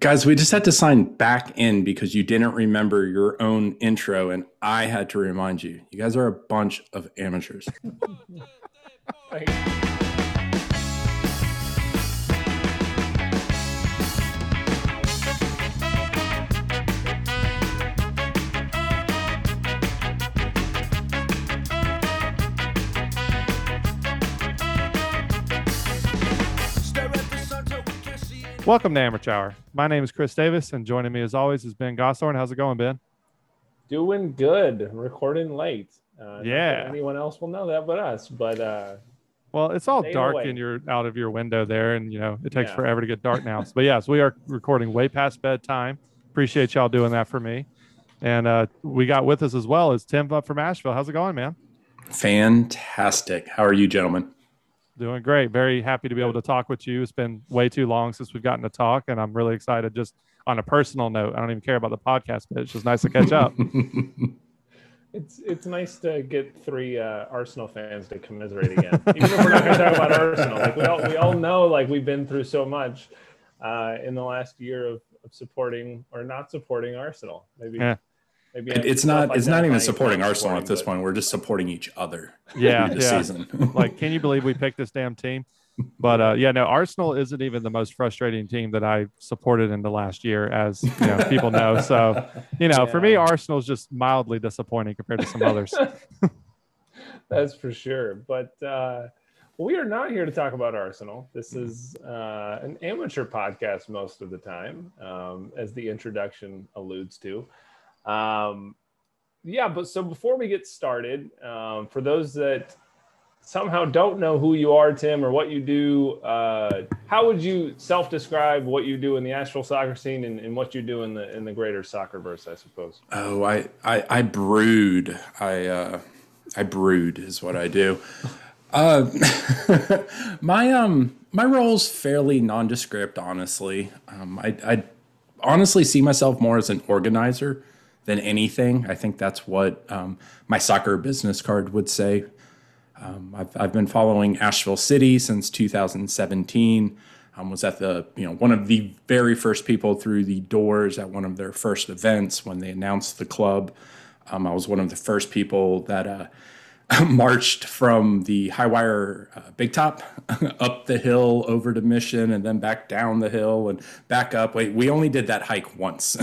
Guys, we just had to sign back in because you didn't remember your own intro, and I had to remind you. You guys are a bunch of amateurs. Welcome to Amateur Hour. My name is Chris Davis, and joining me as always is Ben Goshorn. How's it going, Ben? Doing good. Recording late. Uh, yeah. Anyone else will know that but us. But uh, well, it's all dark away. and you're out of your window there, and you know it takes Yeah. forever to get dark now. but yes, we are recording way past bedtime. Appreciate y'all doing that for me. And uh, we got with us as well as Tim up from Asheville. How's it going, man? Fantastic. How are you, gentlemen? Doing great. Very happy to be able to talk with you. It's been way too long since we've gotten to talk, and I'm really excited. Just on a personal note, I don't even care about the podcast, but it's just nice to catch up. it's it's nice to get three uh, Arsenal fans to commiserate again. Even if we're not going to talk about Arsenal, like we all we all know, like we've been through so much uh, in the last year of, of supporting or not supporting Arsenal. Maybe. Yeah. Maybe It- it's not. like It's not even supporting not Arsenal at this but- point. We're just supporting each other. Yeah, the yeah. season. like, can you believe we picked this damn team? But uh, yeah, no, Arsenal isn't even the most frustrating team that I supported in the last year, as you know, people know. So, you know, for me, Arsenal's just mildly disappointing compared to some others. That's for sure. But uh, we are not here to talk about Arsenal. This is uh, an amateur podcast most of the time, um, as the introduction alludes to. Um, yeah, but so before we get started, um, for those that somehow don't know who you are, Tim, or what you do, uh, how would you self-describe what you do in the Asheville soccer scene and, and what you do in the in the greater soccer verse? I suppose. Oh, I, I, I brood. I, uh, I brood is what I do. Uh, my um, my role's fairly nondescript, honestly. Um, I, I honestly see myself more as an organizer than anything. I think that's what um, my soccer business card would say. Um, I've, I've been following Asheville City since 2017. Um, was at the you know one of the very first people through the doors at one of their first events when they announced the club. Um, I was one of the first people that uh, marched from the high wire uh, big top up the hill over to Mission and then back down the hill and back up. Wait, we only did that hike once.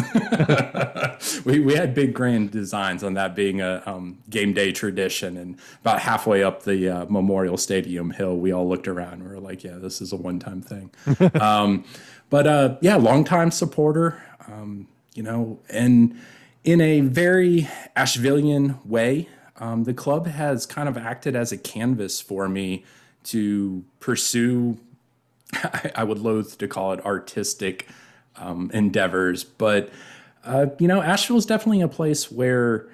we, we had big grand designs on that being a um, game day tradition. And about halfway up the uh, Memorial Stadium hill, we all looked around and we were like, yeah, this is a one time thing. um, but uh, yeah, longtime supporter, um, you know, and in a very Ashevillean way, um, the club has kind of acted as a canvas for me to pursue, I, I would loathe to call it artistic um, endeavors, but uh, you know, Asheville is definitely a place where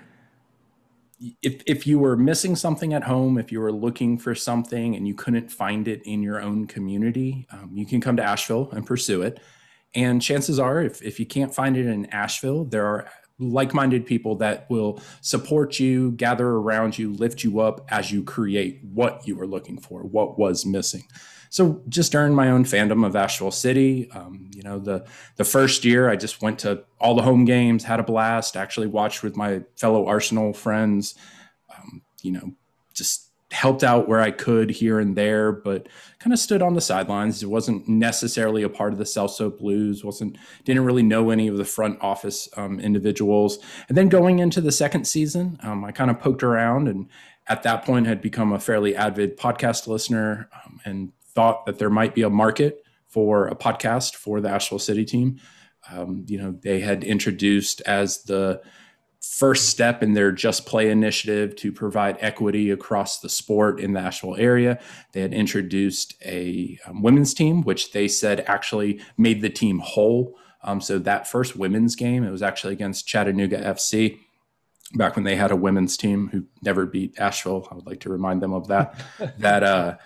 if, if you were missing something at home, if you were looking for something and you couldn't find it in your own community, um, you can come to Asheville and pursue it. And chances are, if, if you can't find it in Asheville, there are like minded people that will support you, gather around you, lift you up as you create what you were looking for, what was missing. So just earned my own fandom of Asheville City. Um, you know, the the first year I just went to all the home games, had a blast. Actually watched with my fellow Arsenal friends. Um, you know, just helped out where I could here and there, but kind of stood on the sidelines. It wasn't necessarily a part of the Celso Blues. wasn't didn't really know any of the front office um, individuals. And then going into the second season, um, I kind of poked around and at that point had become a fairly avid podcast listener um, and thought that there might be a market for a podcast for the Asheville City team. Um, you know, they had introduced as the first step in their Just Play initiative to provide equity across the sport in the Asheville area. They had introduced a um, women's team, which they said actually made the team whole. Um, so that first women's game, it was actually against Chattanooga FC back when they had a women's team who never beat Asheville. I would like to remind them of that. that uh,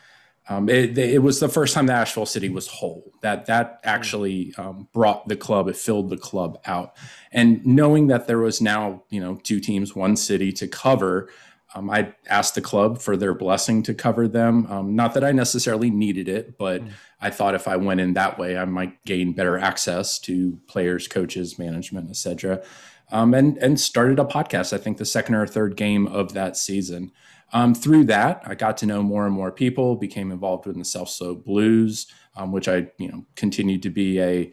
um, it, it was the first time that Asheville City was whole. That that actually um, brought the club, it filled the club out. And knowing that there was now, you know, two teams, one city to cover, Um, I asked the club for their blessing to cover them. Um, not that I necessarily needed it, but mm. I thought if I went in that way, I might gain better access to players, coaches, management, etc. Um, and and started a podcast. I think the second or third game of that season. Um, through that, I got to know more and more people. Became involved with the Self So Blues, um, which I you know continued to be a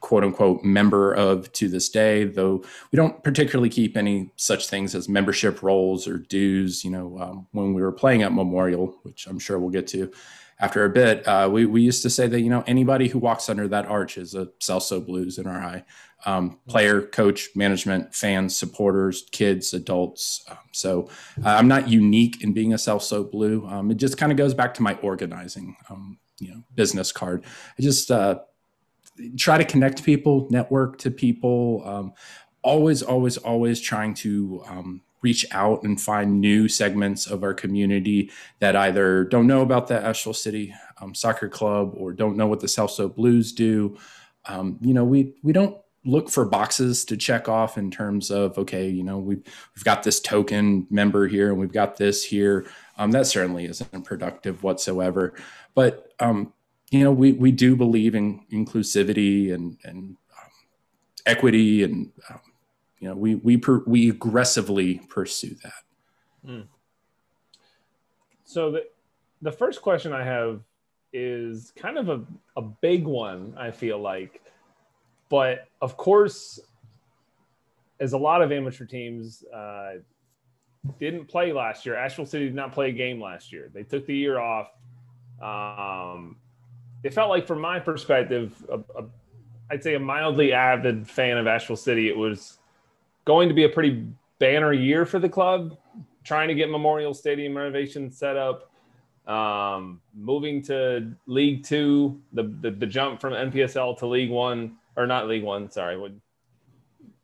quote unquote member of to this day, though we don't particularly keep any such things as membership rolls or dues. You know, um, when we were playing at Memorial, which I'm sure we'll get to after a bit, uh, we, we used to say that, you know, anybody who walks under that arch is a Celso Blues in our eye. Um, player, coach, management, fans, supporters, kids, adults. Um, so uh, I'm not unique in being a self soap Blue. Um, it just kind of goes back to my organizing, um, you know, business card. I just, uh, try to connect people, network to people. Um, always, always, always trying to um, reach out and find new segments of our community that either don't know about the Asheville City Soccer Club or don't know what the Self Soap Blues do. You know, we we don't look for boxes to check off in terms of okay, you know, we've we've got this token member here and we've got this here. Um, that certainly isn't productive whatsoever. But um, you know, we, we do believe in inclusivity and, and um, equity, and um, you know, we we per, we aggressively pursue that. Mm. So the the first question I have is kind of a, a big one. I feel like, but of course, as a lot of amateur teams uh, didn't play last year, Asheville City did not play a game last year. They took the year off. Um, it felt like, from my perspective, a, a, I'd say a mildly avid fan of Asheville City. It was going to be a pretty banner year for the club, trying to get Memorial Stadium renovation set up, um, moving to League Two, the, the, the jump from NPSL to League One, or not League One, sorry, would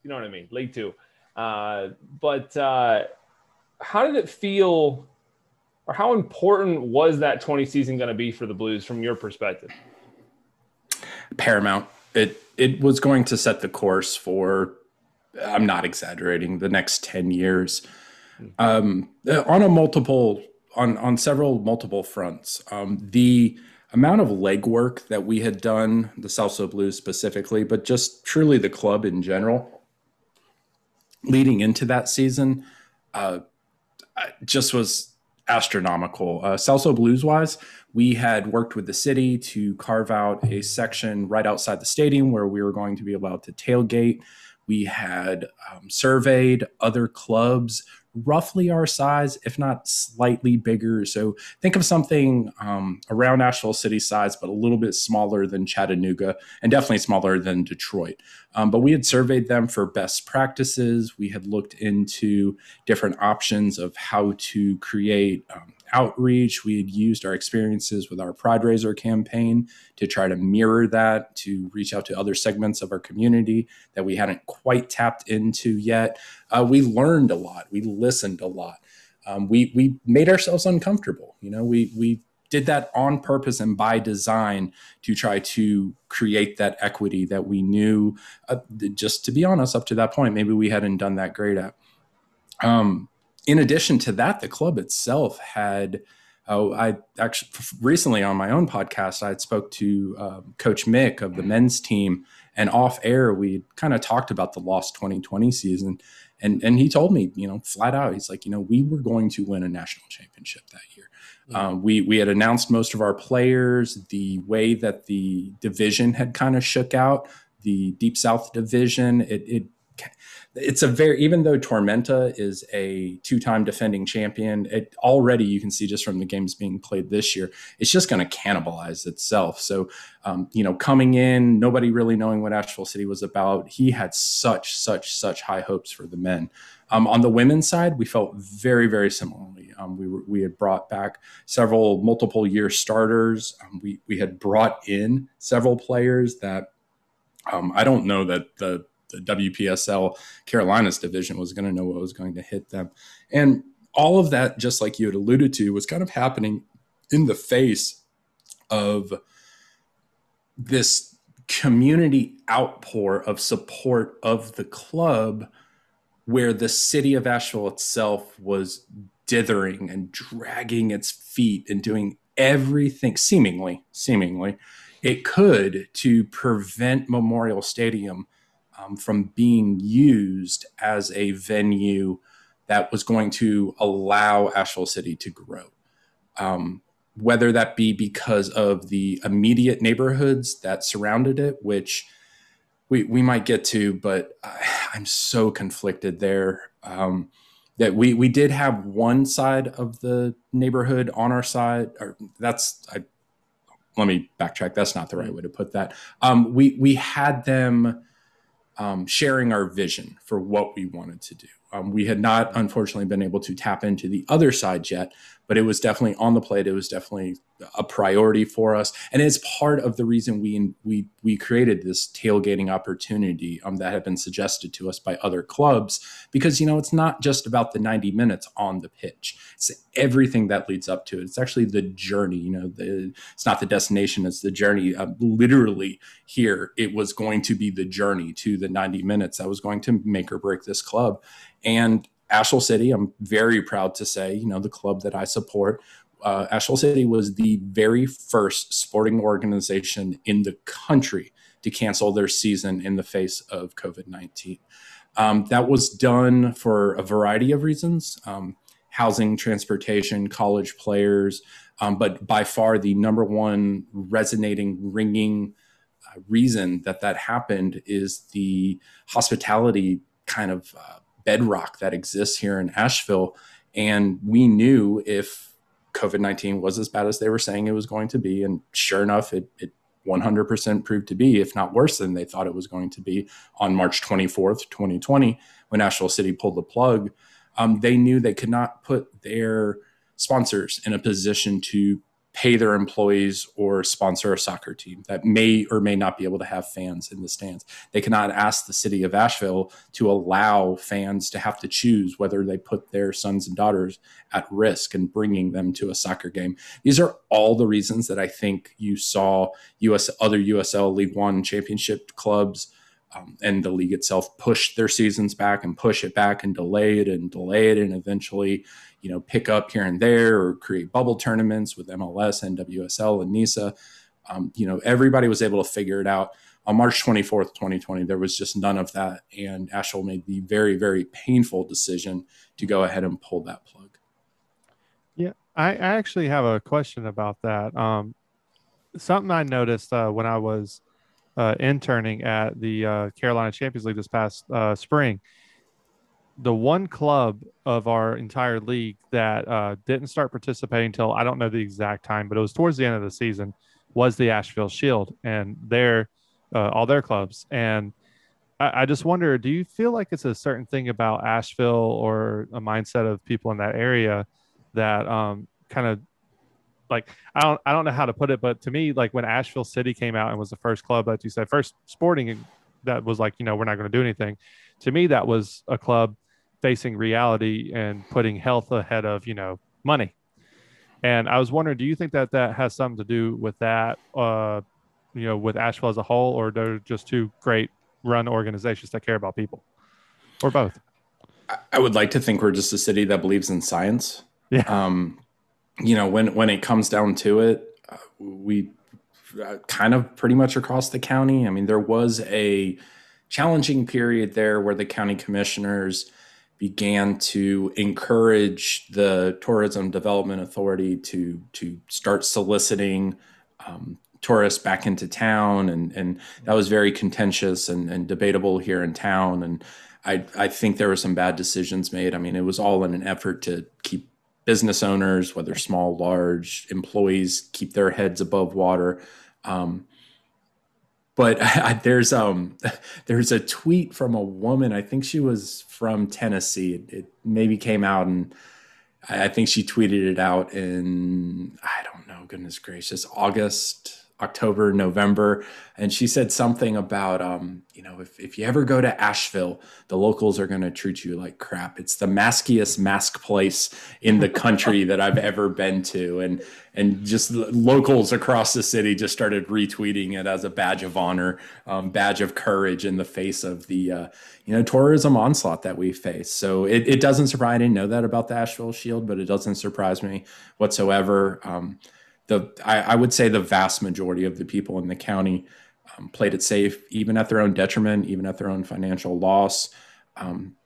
you know what I mean, League Two. Uh, but uh, how did it feel or how important was that 20 season going to be for the Blues from your perspective? Paramount. It it was going to set the course for I'm not exaggerating the next 10 years um, on a multiple on on several multiple fronts. Um, the amount of legwork that we had done, the Celso Blues specifically, but just truly the club in general, leading into that season, uh, just was astronomical. Uh, Celso Blues wise, we had worked with the city to carve out a section right outside the stadium where we were going to be allowed to tailgate. We had um, surveyed other clubs roughly our size, if not slightly bigger. So think of something um, around Nashville City size, but a little bit smaller than Chattanooga and definitely smaller than Detroit. Um, but we had surveyed them for best practices. We had looked into different options of how to create um, outreach. We had used our experiences with our Pride Raiser campaign to try to mirror that, to reach out to other segments of our community that we hadn't quite tapped into yet. Uh, we learned a lot. We listened a lot. Um, we we made ourselves uncomfortable. You know, we we did that on purpose and by design to try to create that equity that we knew. Uh, just to be honest, up to that point, maybe we hadn't done that great at. Um, in addition to that, the club itself had. Oh, I actually recently on my own podcast, I spoke to um, Coach Mick of the men's team, and off air, we kind of talked about the lost 2020 season, and and he told me, you know, flat out, he's like, you know, we were going to win a national championship that year. Um, we we had announced most of our players. The way that the division had kind of shook out, the Deep South division, it, it it's a very even though Tormenta is a two-time defending champion, it already you can see just from the games being played this year, it's just going to cannibalize itself. So, um, you know, coming in, nobody really knowing what Asheville City was about, he had such such such high hopes for the men. Um, on the women's side, we felt very very similarly. Um, we were, we had brought back several multiple year starters. Um, we we had brought in several players that um, I don't know that the the WPSL Carolinas division was going to know what was going to hit them. And all of that, just like you had alluded to, was kind of happening in the face of this community outpour of support of the club where the city of Asheville itself was dithering and dragging its feet and doing everything seemingly, seemingly, it could to prevent Memorial Stadium um, from being used as a venue that was going to allow Asheville City to grow. Um, whether that be because of the immediate neighborhoods that surrounded it, which we, we might get to, but I, am so conflicted there. Um, that we we did have one side of the neighborhood on our side, or that's I. Let me backtrack. That's not the right way to put that. Um, we we had them um, sharing our vision for what we wanted to do. Um, we had not, unfortunately, been able to tap into the other side yet, but it was definitely on the plate. It was definitely a priority for us, and it's part of the reason we we we created this tailgating opportunity um, that had been suggested to us by other clubs. Because you know, it's not just about the ninety minutes on the pitch; it's everything that leads up to it. It's actually the journey. You know, the, it's not the destination; it's the journey. Uh, literally, here it was going to be the journey to the ninety minutes that was going to make or break this club, and Asheville City, I'm very proud to say, you know, the club that I support, uh, Asheville City was the very first sporting organization in the country to cancel their season in the face of COVID 19. Um, that was done for a variety of reasons um, housing, transportation, college players. Um, but by far, the number one resonating, ringing uh, reason that that happened is the hospitality kind of uh, bedrock that exists here in Asheville. And we knew if COVID 19 was as bad as they were saying it was going to be, and sure enough, it, it 100% proved to be, if not worse than they thought it was going to be on March 24th, 2020, when Asheville City pulled the plug. Um, they knew they could not put their sponsors in a position to pay their employees or sponsor a soccer team that may or may not be able to have fans in the stands. They cannot ask the city of Asheville to allow fans to have to choose whether they put their sons and daughters at risk and bringing them to a soccer game. These are all the reasons that I think you saw US other USL League 1 championship clubs um, and the league itself push their seasons back and push it back and delay it and delay it and eventually you know pick up here and there or create bubble tournaments with MLS and WSL and NISA. Um, you know everybody was able to figure it out. On March 24th, 2020, there was just none of that, and Asheville made the very, very painful decision to go ahead and pull that plug. Yeah, I, I actually have a question about that. Um, something I noticed uh, when I was uh, interning at the uh, Carolina Champions League this past uh, spring. The one club of our entire league that uh, didn't start participating until I don't know the exact time, but it was towards the end of the season, was the Asheville Shield and their uh, all their clubs. And I, I just wonder, do you feel like it's a certain thing about Asheville or a mindset of people in that area that um, kind of like I don't I don't know how to put it, but to me, like when Asheville City came out and was the first club that you said first sporting that was like, you know, we're not going to do anything. To me, that was a club facing reality and putting health ahead of, you know, money. And I was wondering, do you think that that has something to do with that, uh, you know, with Asheville as a whole, or they're just two great run organizations that care about people, or both? I would like to think we're just a city that believes in science. Yeah. Um, you know, when when it comes down to it, uh, we uh, kind of pretty much across the county. I mean, there was a challenging period there where the county commissioners began to encourage the tourism development authority to to start soliciting um, tourists back into town and and that was very contentious and, and debatable here in town and I, I think there were some bad decisions made. I mean, it was all in an effort to keep business owners, whether small, large, employees keep their heads above water. Um, but I, there's um there's a tweet from a woman. I think she was from Tennessee. It, it maybe came out, and I, I think she tweeted it out in I don't know. Goodness gracious, August October, November, and she said something about, um, you know, if, if you ever go to Asheville, the locals are going to treat you like crap. It's the maskiest mask place in the country that I've ever been to, and and just locals across the city just started retweeting it as a badge of honor, um, badge of courage in the face of the uh, you know tourism onslaught that we face. So it, it doesn't surprise. I didn't know that about the Asheville Shield, but it doesn't surprise me whatsoever. Um, the I, I, would say the vast majority of the people in the county um, played it safe, even at their own detriment, even at their own financial loss. Um,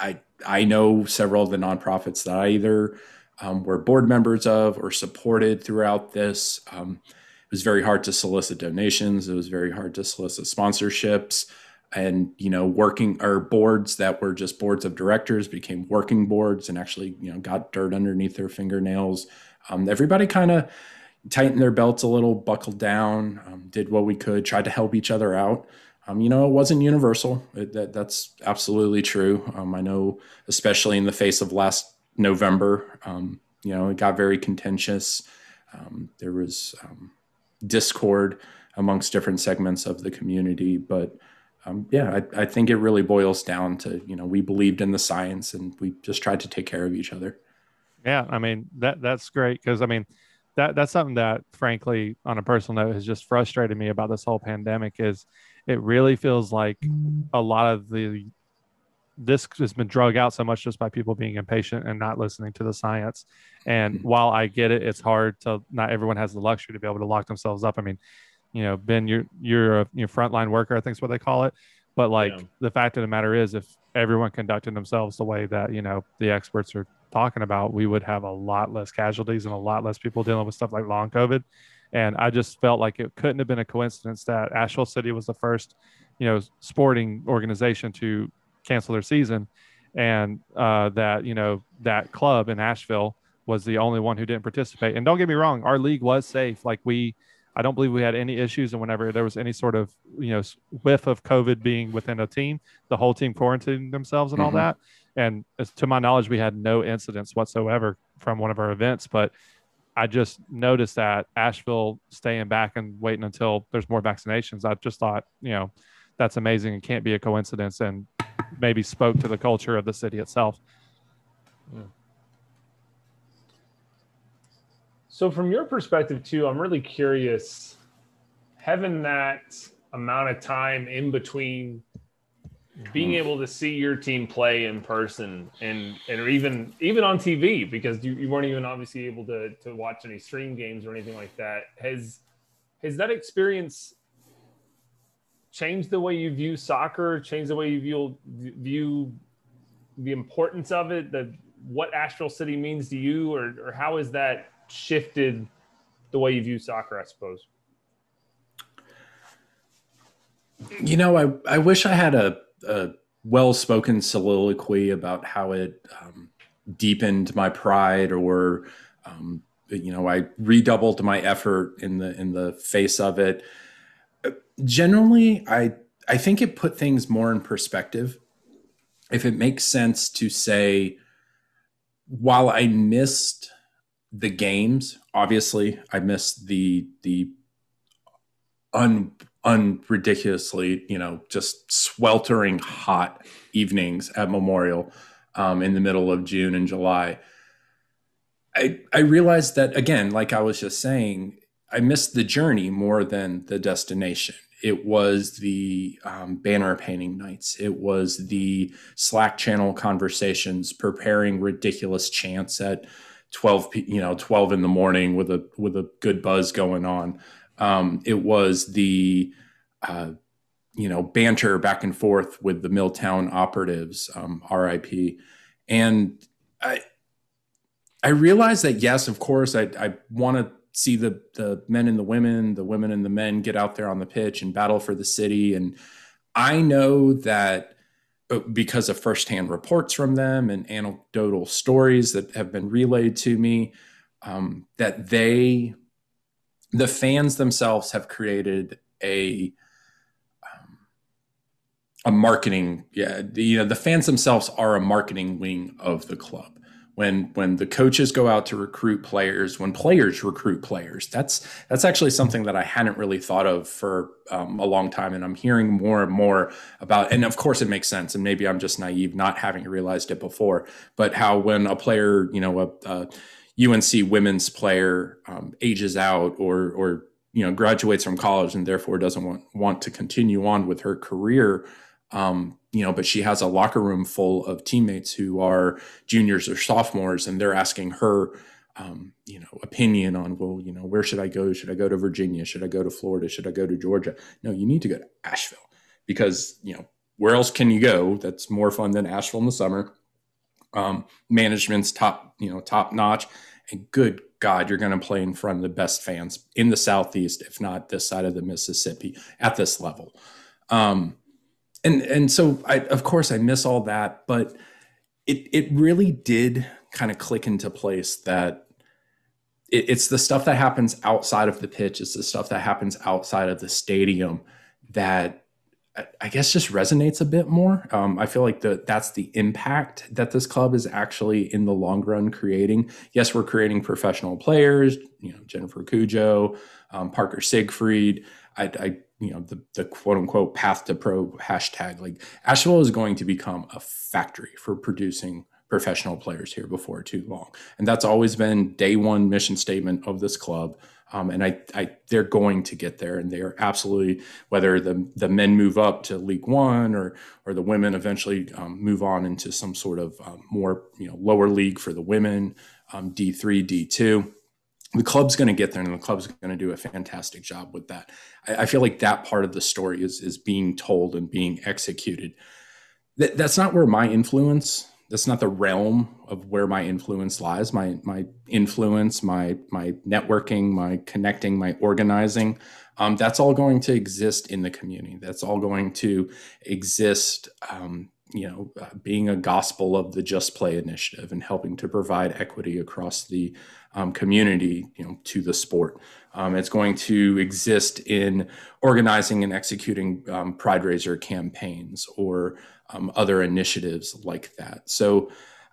I I know several of the nonprofits that I either um, were board members of or supported throughout this. Um, it was very hard to solicit donations. It was very hard to solicit sponsorships. And you know, working or boards that were just boards of directors became working boards and actually you know got dirt underneath their fingernails. Um, everybody kind of tightened their belts a little, buckled down, um, did what we could, tried to help each other out. Um, you know, it wasn't universal. It, that, that's absolutely true. Um, I know, especially in the face of last November, um, you know, it got very contentious. Um, there was um, discord amongst different segments of the community, but yeah, I, I think it really boils down to you know we believed in the science and we just tried to take care of each other. Yeah, I mean that that's great because I mean that that's something that frankly on a personal note has just frustrated me about this whole pandemic is it really feels like a lot of the this has been drug out so much just by people being impatient and not listening to the science and mm-hmm. while i get it it's hard to not everyone has the luxury to be able to lock themselves up i mean you know ben you're you're a your frontline worker i think is what they call it but like yeah. the fact of the matter is if everyone conducted themselves the way that you know the experts are talking about, we would have a lot less casualties and a lot less people dealing with stuff like long COVID. And I just felt like it couldn't have been a coincidence that Asheville City was the first, you know, sporting organization to cancel their season, and uh, that you know that club in Asheville was the only one who didn't participate. And don't get me wrong, our league was safe. Like we, I don't believe we had any issues. And whenever there was any sort of you know whiff of COVID being within a team, the whole team quarantined themselves and mm-hmm. all that. And to my knowledge, we had no incidents whatsoever from one of our events. But I just noticed that Asheville staying back and waiting until there's more vaccinations. I just thought, you know, that's amazing and can't be a coincidence and maybe spoke to the culture of the city itself. So, from your perspective, too, I'm really curious having that amount of time in between being mm-hmm. able to see your team play in person and and even even on TV because you, you weren't even obviously able to to watch any stream games or anything like that. Has has that experience changed the way you view soccer? Changed the way you view view the importance of it? The what Asheville City means to you or or how has that shifted the way you view soccer I suppose? You know I I wish I had a a well-spoken soliloquy about how it um, deepened my pride or um, you know i redoubled my effort in the in the face of it. Generally i i think it put things more in perspective. If it makes sense to say while i missed the games obviously i missed the the un unridiculously, you know, just sweltering hot evenings at Memorial um, in the middle of June and July. I I realized that again, like I was just saying, I missed the journey more than the destination. It was the um, banner painting nights. It was the Slack channel conversations, preparing ridiculous chants at twelve, you know, twelve in the morning with a with a good buzz going on. Um, it was the uh, you know banter back and forth with the Milltown operatives, um, RIP, and I I realized that yes, of course, I I want to see the the men and the women, the women and the men get out there on the pitch and battle for the city, and I know that uh, because of firsthand reports from them and anecdotal stories that have been relayed to me, um, that they the fans themselves have created a um, a marketing yeah the, you know the fans themselves are a marketing wing of the club when when the coaches go out to recruit players, when players recruit players. That's that's actually something that I hadn't really thought of for um, a long time, and I'm hearing more and more about. And of course, it makes sense. And maybe I'm just naive, not having realized it before. But how when a player, you know, a, a UNC women's player um, ages out or or you know graduates from college and therefore doesn't want want to continue on with her career um, you know, but she has a locker room full of teammates who are juniors or sophomores, and they're asking her, um, you know, opinion on, well, you know, where should I go? Should I go to Virginia? Should I go to Florida? Should I go to Georgia? No, you need to go to Asheville because, you know, where else can you go that's more fun than Asheville in the summer? Um, management's top, you know, top notch. And good God, you're going to play in front of the best fans in the Southeast, if not this side of the Mississippi at this level. Um, and and so I of course I miss all that, but it it really did kind of click into place that it, it's the stuff that happens outside of the pitch, it's the stuff that happens outside of the stadium that I guess just resonates a bit more. Um, I feel like the that's the impact that this club is actually in the long run creating. Yes, we're creating professional players. You know, Jennifer Cujo, um, Parker Siegfried. I, I you know the, the quote unquote path to pro hashtag like asheville is going to become a factory for producing professional players here before too long and that's always been day one mission statement of this club um, and I, I they're going to get there and they are absolutely whether the the men move up to league one or or the women eventually um, move on into some sort of um, more you know lower league for the women um, d3 d2 the club's going to get there and the club's going to do a fantastic job with that. I, I, feel like that part of the story is is being told and being executed. That, that's not where my influence that's not the realm of where my influence lies. My my influence my my networking my connecting my organizing um, that's all going to exist in the community. That's all going to exist um, you know, uh, being a gospel of the Just Play initiative and helping to provide equity across the um, community, you know, to the sport. Um, it's going to exist in organizing and executing um, Pride Raiser campaigns or um, other initiatives like that. So,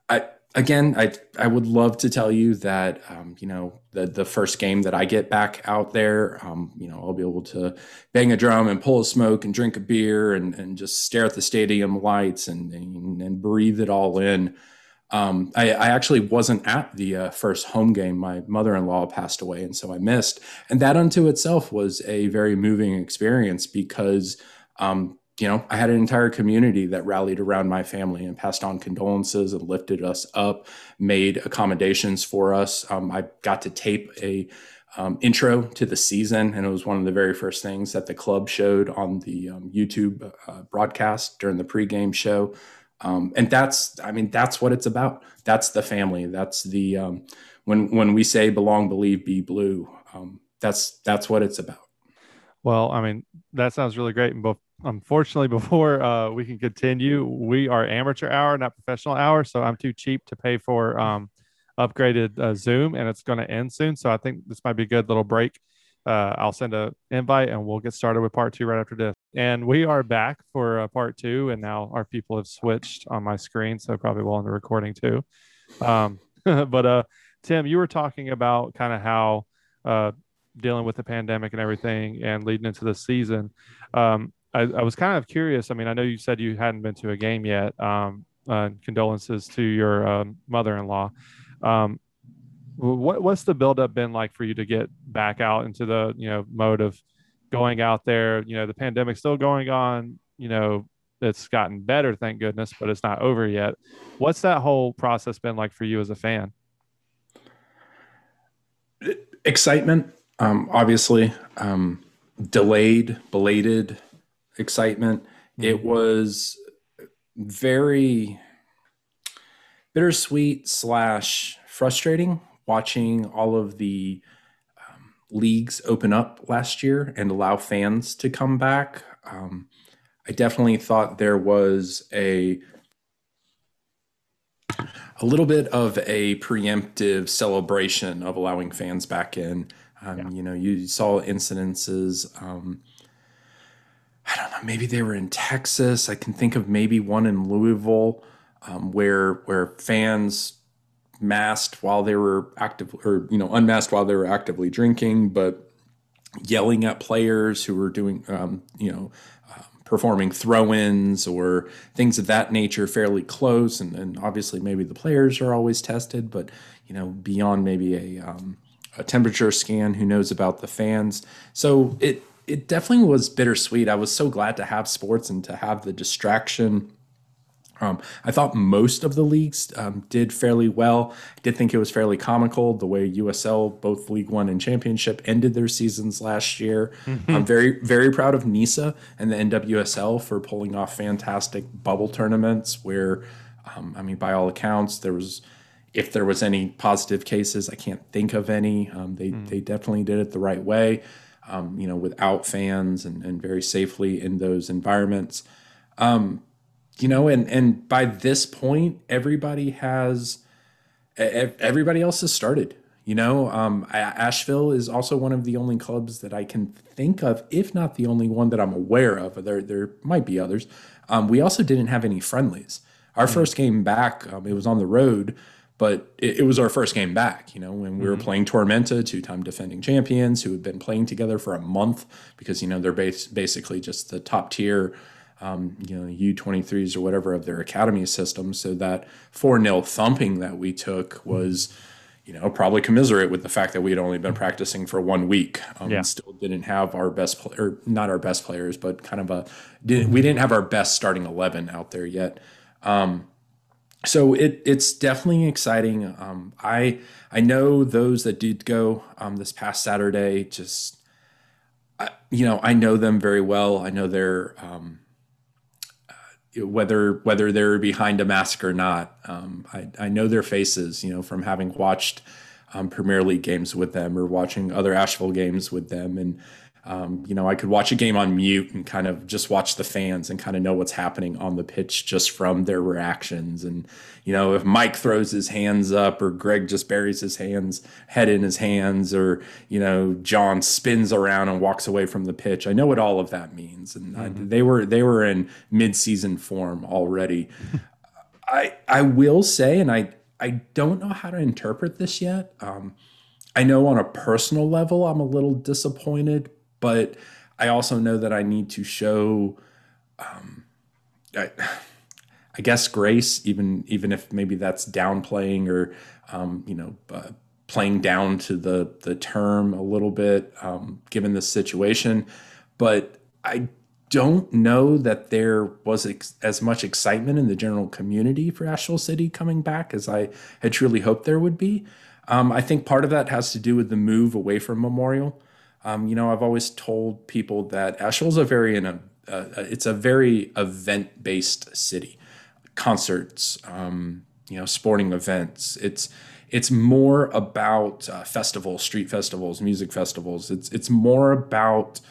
I, again, I I would love to tell you that um, you know the the first game that I get back out there, um, you know, I'll be able to bang a drum and pull a smoke and drink a beer and and just stare at the stadium lights and and, and breathe it all in. Um, I, I, actually wasn't at the uh, first home game. My mother-in-law passed away, and so I missed. And that unto itself was a very moving experience because um, you know, I had an entire community that rallied around my family and passed on condolences and lifted us up, made accommodations for us. Um, I got to tape a um, intro to the season, and it was one of the very first things that the club showed on the um, YouTube uh, broadcast during the pregame show. Um, and that's, I mean, that's what it's about. That's the family. That's the um, when when we say belong, believe, be blue. Um, that's that's what it's about. Well, I mean, that sounds really great. And both unfortunately, before uh, we can continue, we are amateur hour, not professional hour. So I'm too cheap to pay for um, upgraded uh, Zoom, and it's going to end soon. So I think this might be a good little break. Uh, I'll send an invite, and we'll get started with part two right after this. And we are back for uh, part two, and now our people have switched on my screen, so probably will in the recording too. Um, but uh, Tim, you were talking about kind of how uh, dealing with the pandemic and everything, and leading into the season. Um, I, I, was kind of curious. I mean, I know you said you hadn't been to a game yet. Um, uh, condolences to your um, mother-in-law. Um, what what's the buildup been like for you to get back out into the you know mode of going out there? You know, the pandemic's still going on. You know, it's gotten better, thank goodness, but it's not over yet. What's that whole process been like for you as a fan? Excitement, um, obviously, um, delayed, belated excitement. Mm-hmm. It was very bittersweet slash frustrating watching all of the um, leagues open up last year and allow fans to come back. Um, I definitely thought there was a a little bit of a preemptive celebration of allowing fans back in. Um, yeah. You know, you saw incidences. Um, I don't know, maybe they were in Texas. I can think of maybe one in Louisville um, where where fans masked while they were active or you know unmasked while they were actively drinking, but yelling at players who were doing um, you know uh, performing throw-ins or things of that nature fairly close and, and obviously maybe the players are always tested but you know beyond maybe a, um, a temperature scan who knows about the fans so it it definitely was bittersweet i was so glad to have sports and to have the distraction um, I thought most of the leagues um, did fairly well. I did think it was fairly comical the way USL, both League One and Championship, ended their seasons last year. Mm-hmm. I'm very, very proud of NISA and the NWSL for pulling off fantastic bubble tournaments where, um, I mean, by all accounts, there was, if there was any positive cases, I can't think of any. Um, they, mm. they definitely did it the right way, um, you know, without fans and, and very safely in those environments. Um, you know, and and by this point, everybody has everybody else has started. You know, um, Asheville is also one of the only clubs that I can think of, if not the only one that I'm aware of. There, there might be others. Um, we also didn't have any friendlies. Our mm-hmm. first game back, um, it was on the road, but it, it, was our first game back. You know, when we mm-hmm. were playing Tormenta, two-time defending champions, who had been playing together for a month because you know they're base, basically just the top tier um, you know, U23s or whatever of their academy system. So that 4 0 thumping that we took was, you know, probably commiserate with the fact that we had only been practicing for one week. Um, yeah. Still didn't have our best, play- or not our best players, but kind of a, didn't, we didn't have our best starting 11 out there yet. Um, so it it's definitely exciting. Um, I I know those that did go um, this past Saturday. Just I, you know, I know them very well. I know they're um, whether whether they're behind a mask or not. Um, I, I know their faces, you know, from having watched um, Premier League games with them or watching other Asheville games with them, and um, you know, I could watch a game on mute and kind of just watch the fans and kind of know what's happening on the pitch just from their reactions. And, you know, if Mike throws his hands up or Greg just buries his hands, head in his hands, or, you know, John spins around and walks away from the pitch, I know what all of that means. And mm-hmm. I, they were they were in mid-season form already. I I will say, and I I don't know how to interpret this yet. Um, I know on a personal level, I'm a little disappointed but I also know that I need to show, um, I, I guess grace, even even if maybe that's downplaying or um, you know uh, playing down to the the term a little bit, um, given the situation. But I don't know that there was ex- as much excitement in the general community for Asheville City coming back as I had truly hoped there would be. Um, I think part of that has to do with the move away from Memorial. Um, you know, I've always told people that Asheville's a very in a uh, it's a very event based city, concerts, um, you know, sporting events. It's it's more about uh, festivals, street festivals, music festivals. It's it's more about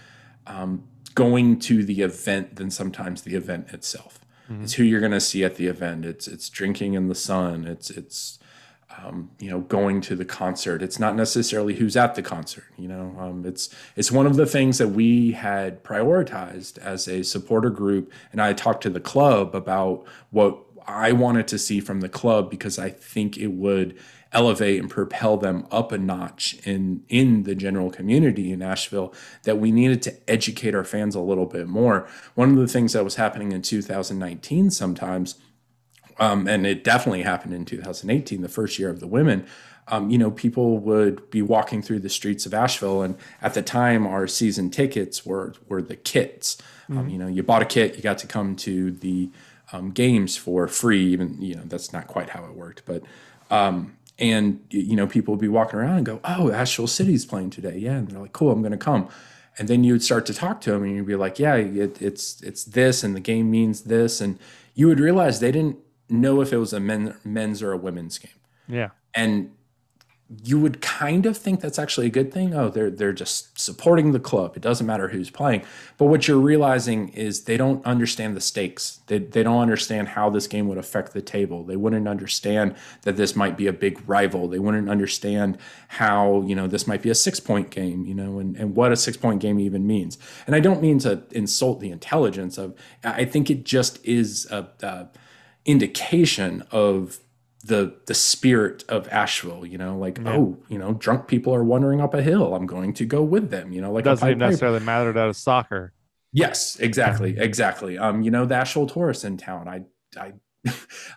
um, going to the event than sometimes the event itself. Mm-hmm. It's who you're going to see at the event. It's it's drinking in the sun. It's it's um, you know, going to the concert. It's not necessarily who's at the concert. You know, um, it's it's one of the things that we had prioritized as a supporter group, and I talked to the club about what I wanted to see from the club because I think it would elevate and propel them up a notch in in the general community in Asheville that we needed to educate our fans a little bit more. One of the things that was happening in 2019 sometimes um, and it definitely happened in 2018, the first year of the women. Um, you know, people would be walking through the streets of Asheville, and at the time, our season tickets were were the kits. Um, mm-hmm. Um, you know, you bought a kit, you got to come to the um, games for free. Even you know, that's not quite how it worked, but um, and you know, people would be walking around and go, "Oh, Asheville City's playing today, yeah," and they're like, "Cool, I'm going to come." And then you would start to talk to them, and you'd be like, "Yeah, it, it's it's this, and the game means this," and you would realize they didn't know if it was a men, men's or a women's game. Yeah. And you would kind of think that's actually a good thing. Oh, they're they're just supporting the club. It doesn't matter who's playing. But what you're realizing is they don't understand the stakes. They they don't understand how this game would affect the table. They wouldn't understand that this might be a big rival. They wouldn't understand how, you know, this might be a six-point game, you know, and, and what a six-point game even means. And I don't mean to insult the intelligence of I think it just is a, a indication of the the spirit of Asheville, you know, like yeah. oh, you know, drunk people are wandering up a hill. I'm going to go with them, you know, like doesn't even necessarily matter that it's soccer. Yes, exactly, exactly. Um, you know, the Asheville tourists in town. I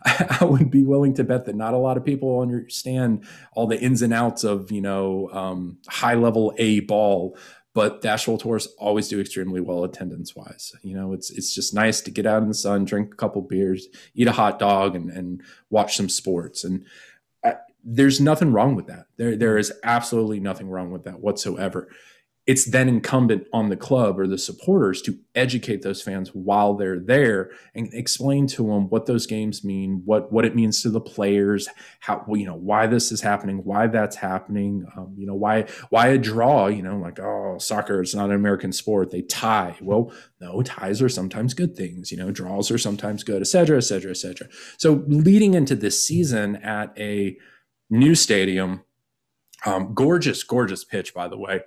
I I would be willing to bet that not a lot of people understand all the ins and outs of you know um, high level A ball, but the Asheville tours always do extremely well attendance wise. You know, it's it's just nice to get out in the sun, drink a couple beers, eat a hot dog, and and watch some sports. And I, there's nothing wrong with that. There there is absolutely nothing wrong with that whatsoever it's then incumbent on the club or the supporters to educate those fans while they're there and explain to them what those games mean, what what it means to the players, how you know why this is happening, why that's happening, um, you know why why a draw, you know like oh soccer it's not an American sport, they tie. Well, no, ties are sometimes good things, you know draws are sometimes good, etc. etc. etc. So leading into this season at a new stadium, um, gorgeous gorgeous pitch by the way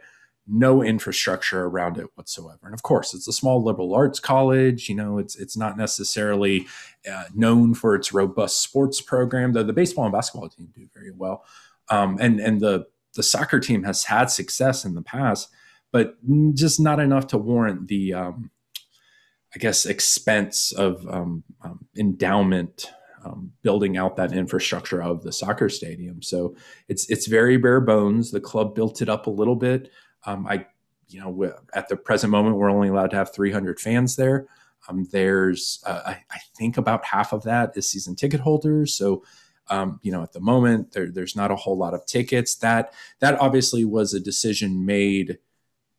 no infrastructure around it whatsoever. And of course, it's a small liberal arts college. You know, it's it's not necessarily uh, known for its robust sports program, though the baseball and basketball team do very well. Um, and and the the soccer team has had success in the past, but just not enough to warrant the, um, I guess, expense of um, um endowment. Um, building out that infrastructure of the soccer stadium, so it's it's very bare bones. The club built it up a little bit, um, I, you know, at the present moment, we're only allowed to have 300 fans there. Um, there's, uh, I, I, think about half of that is season ticket holders. So, um, you know, at the moment, there, there's not a whole lot of tickets. That that obviously was a decision made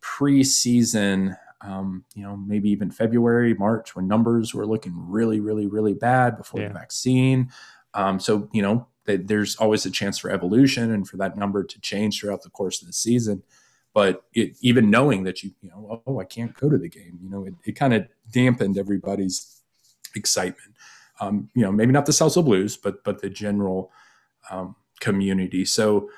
pre-season. Um, you know, maybe even February, March, when numbers were looking really, really, really bad before yeah. the vaccine. Um, so, you know, there's always a chance for evolution and for that number to change throughout the course of the season. But it, even knowing that you, you know, oh, I can't go to the game, you know, it, it kind of dampened everybody's excitement. Um, you know, maybe not the Salsa Blues, but but the general um, community. So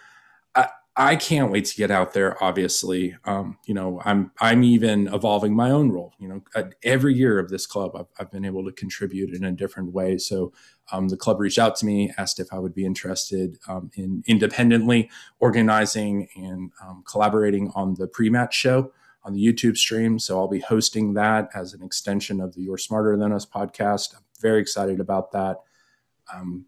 I, can't wait to get out there. Obviously, um, you know, I'm I'm even evolving my own role. You know, every year of this club, I've, I've been able to contribute in a different way. So um, the club reached out to me, asked if I would be interested um, in independently organizing and um, collaborating on the pre-match show on the YouTube stream. So I'll be hosting that as an extension of the You're Smarter Than Us podcast. I'm very excited about that. Um,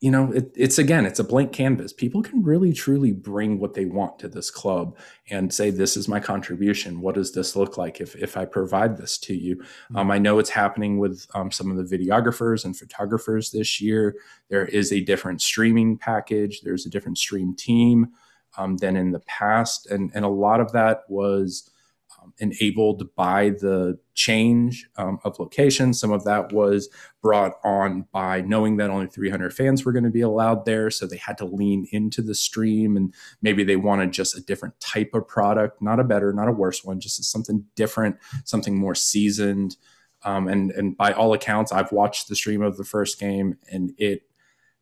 you know, it, it's again, it's a blank canvas. People can really truly bring what they want to this club and say, "This is my contribution. What does this look like if if I provide this to you?" Mm-hmm. Um, I know it's happening with um, some of the videographers and photographers this year. There is a different streaming package. There's a different stream team um, than in the past, and and a lot of that was enabled by the change um, of location. Some of that was brought on by knowing that only 300 fans were going to be allowed there. So they had to lean into the stream and maybe they wanted just a different type of product, not a better, not a worse one, just something different, something more seasoned. Um, and, and by all accounts, I've watched the stream of the first game and it